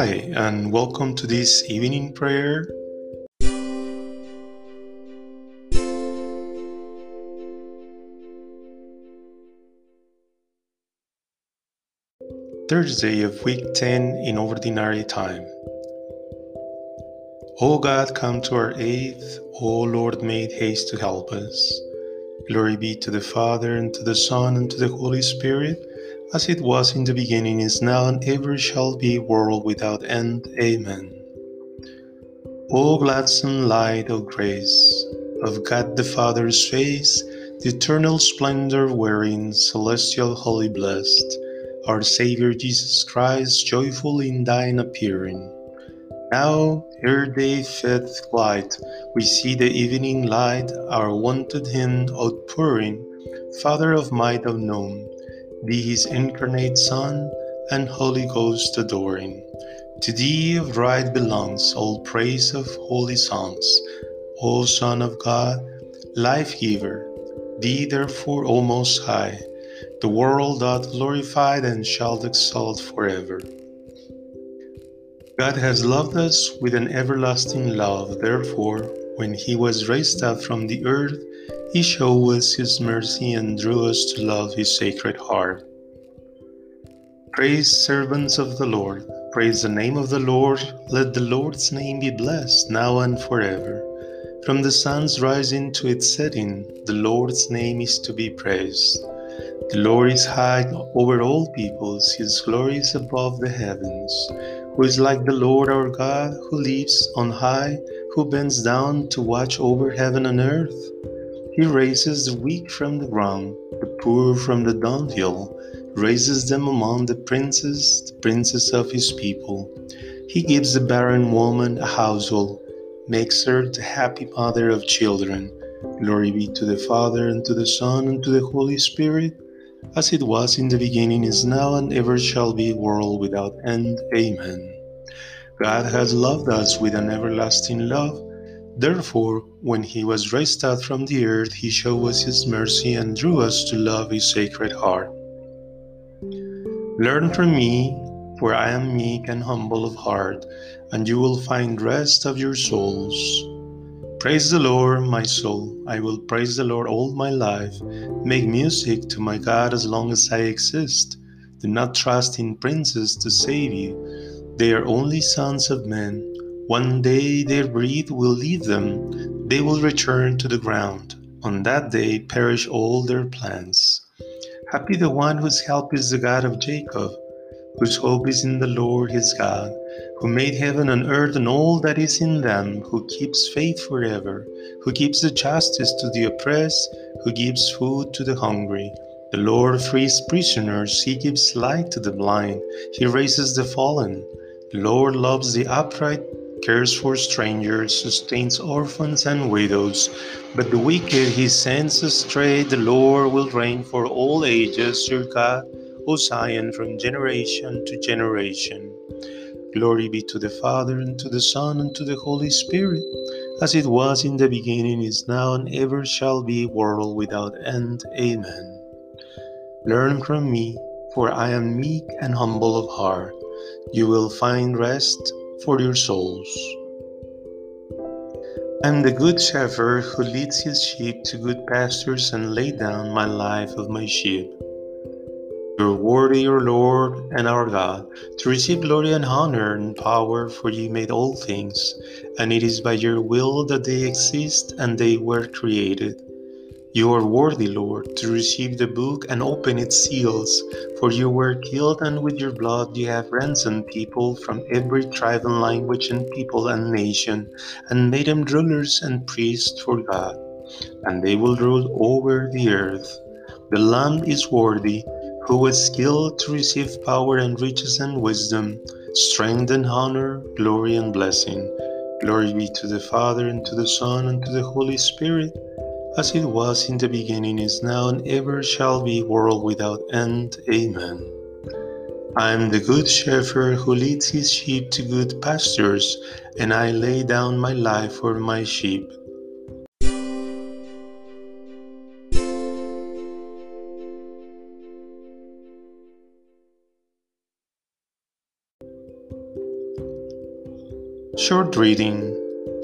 Hi, and welcome to this evening prayer. Thursday of week 10 in ordinary time. O God, come to our aid. O Lord, make haste to help us. Glory be to the Father, and to the Son, and to the Holy Spirit as it was in the beginning, is now, and ever shall be, world without end. Amen. O gladsome light of grace, of God the Father's face, the eternal splendor wherein, celestial holy blessed, our Saviour Jesus Christ, joyful in thine appearing. Now, ere day fifth light, we see the evening light, our wonted hymn outpouring, Father of might unknown, be his incarnate Son, and Holy Ghost adoring. To thee of right belongs all praise of holy songs, O Son of God, life giver. Thee therefore, O Most High, the world doth glorify and shall exalt forever. God has loved us with an everlasting love, therefore, when he was raised up from the earth, he showed us his mercy and drew us to love his sacred heart. Praise servants of the Lord. Praise the name of the Lord. Let the Lord's name be blessed now and forever. From the sun's rising to its setting, the Lord's name is to be praised. The Lord is high over all peoples, his glory is above the heavens. Who is like the Lord our God, who lives on high, who bends down to watch over heaven and earth? He raises the weak from the ground, the poor from the dunghill, raises them among the princes, the princes of his people. He gives the barren woman a household, makes her the happy mother of children. Glory be to the Father, and to the Son, and to the Holy Spirit, as it was in the beginning, is now, and ever shall be, world without end. Amen. God has loved us with an everlasting love Therefore, when he was raised up from the earth, he showed us his mercy and drew us to love his sacred heart. Learn from me, for I am meek and humble of heart, and you will find rest of your souls. Praise the Lord, my soul. I will praise the Lord all my life. Make music to my God as long as I exist. Do not trust in princes to save you. They are only sons of men one day their breath will leave them, they will return to the ground. On that day perish all their plans. Happy the one whose help is the God of Jacob, whose hope is in the Lord his God, who made heaven and earth and all that is in them, who keeps faith forever, who keeps the justice to the oppressed, who gives food to the hungry. The Lord frees prisoners, he gives light to the blind, he raises the fallen. The Lord loves the upright cares for strangers, sustains orphans and widows. But the wicked he sends astray, the Lord will reign for all ages, your God, O Zion, from generation to generation. Glory be to the Father, and to the Son, and to the Holy Spirit, as it was in the beginning, is now, and ever shall be, world without end. Amen. Learn from me, for I am meek and humble of heart. You will find rest for your souls. I am the good shepherd who leads his sheep to good pastures and lay down my life of my sheep. You are worthy, our Lord and our God, to receive glory and honor and power, for you made all things, and it is by your will that they exist and they were created. You are worthy, Lord, to receive the book and open its seals, for you were killed, and with your blood you have ransomed people from every tribe and language and people and nation, and made them rulers and priests for God, and they will rule over the earth. The Lamb is worthy, who was skilled to receive power and riches and wisdom, strength and honor, glory and blessing. Glory be to the Father, and to the Son, and to the Holy Spirit as it was in the beginning, is now, and ever shall be, world without end. Amen. I am the good shepherd who leads his sheep to good pastures, and I lay down my life for my sheep. Short reading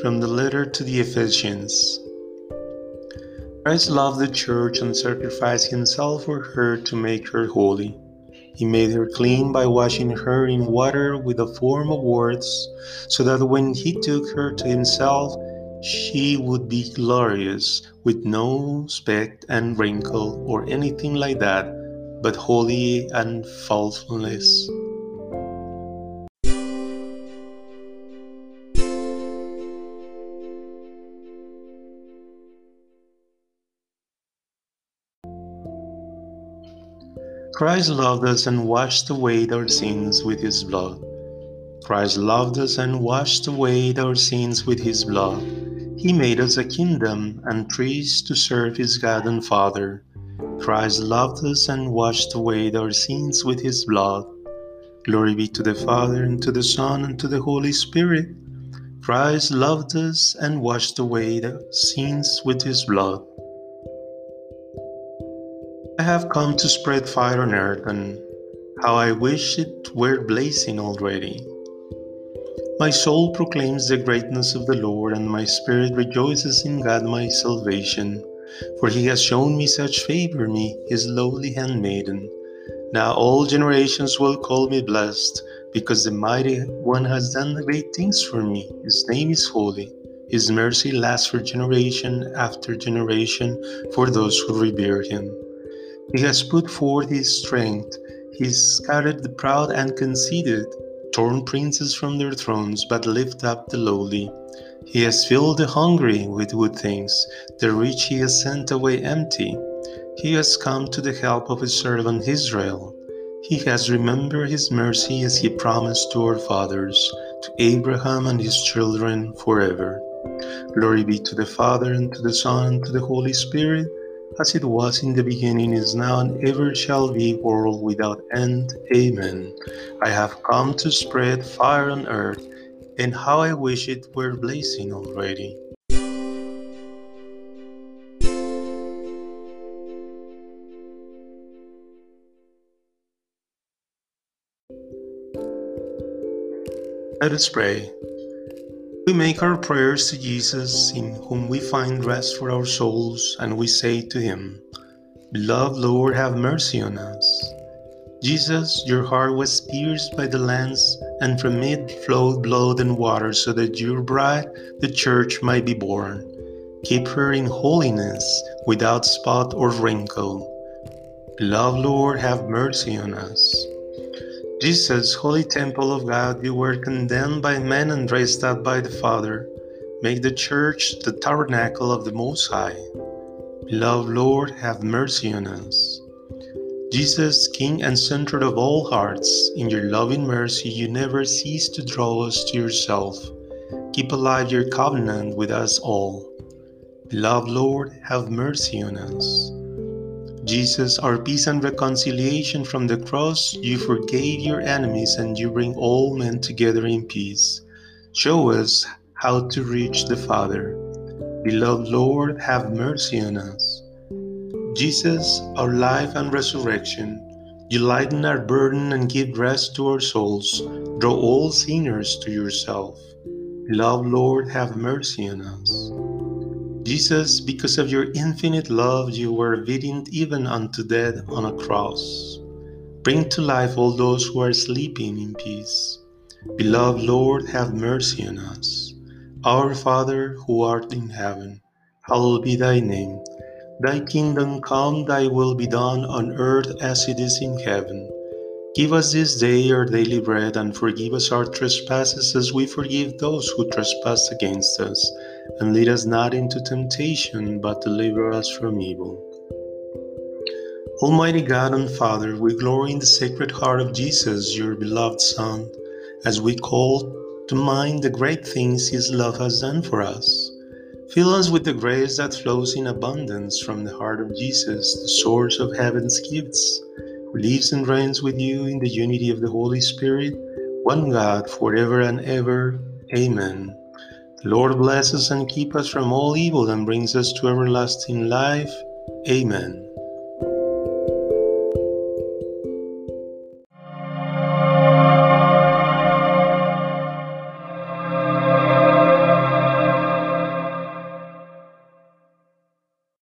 from the letter to the Ephesians. Christ loved the church and sacrificed himself for her to make her holy. He made her clean by washing her in water with a form of words, so that when he took her to himself, she would be glorious, with no speck and wrinkle or anything like that, but holy and faultless. Christ loved us and washed away our sins with his blood. Christ loved us and washed away our sins with his blood. He made us a kingdom and priests to serve his God and Father. Christ loved us and washed away our sins with his blood. Glory be to the Father, and to the Son, and to the Holy Spirit. Christ loved us and washed away the sins with his blood. I have come to spread fire on earth, and how I wish it were blazing already. My soul proclaims the greatness of the Lord, and my spirit rejoices in God my salvation. For he has shown me such favor, me, his lowly handmaiden. Now all generations will call me blessed, because the mighty one has done great things for me. His name is holy. His mercy lasts for generation after generation for those who revere him. He has put forth his strength. He has scattered the proud and conceited, torn princes from their thrones, but lifted up the lowly. He has filled the hungry with good things, the rich he has sent away empty. He has come to the help of his servant Israel. He has remembered his mercy as he promised to our fathers, to Abraham and his children forever. Glory be to the Father, and to the Son, and to the Holy Spirit as it was in the beginning, is now, and ever shall be, world without end. Amen. I have come to spread fire on earth, and how I wish it were blazing already. Let us pray. We make our prayers to Jesus, in whom we find rest for our souls, and we say to him, Beloved Lord, have mercy on us. Jesus, your heart was pierced by the lance, and from it flowed blood and water, so that your bride, the church, might be born. Keep her in holiness, without spot or wrinkle. Beloved Lord, have mercy on us. Jesus, holy temple of God, you were condemned by men and raised up by the Father. Make the church the tabernacle of the Most High. Beloved Lord, have mercy on us. Jesus, King and center of all hearts, in your loving mercy you never cease to draw us to yourself. Keep alive your covenant with us all. Beloved Lord, have mercy on us. Jesus, our peace and reconciliation from the cross, you forgave your enemies and you bring all men together in peace. Show us how to reach the Father. Beloved Lord, have mercy on us. Jesus, our life and resurrection, you lighten our burden and give rest to our souls. Draw all sinners to yourself. Beloved Lord, have mercy on us. Jesus, because of your infinite love, you were obedient even unto death on a cross. Bring to life all those who are sleeping in peace. Beloved Lord, have mercy on us. Our Father, who art in heaven, hallowed be thy name. Thy kingdom come, thy will be done on earth as it is in heaven. Give us this day our daily bread, and forgive us our trespasses as we forgive those who trespass against us. And lead us not into temptation, but deliver us from evil. Almighty God and Father, we glory in the sacred heart of Jesus, your beloved Son, as we call to mind the great things his love has done for us. Fill us with the grace that flows in abundance from the heart of Jesus, the source of heaven's gifts who lives and reigns with you in the unity of the Holy Spirit, one God, forever and ever. Amen. Lord bless us and keep us from all evil and brings us to everlasting life. Amen.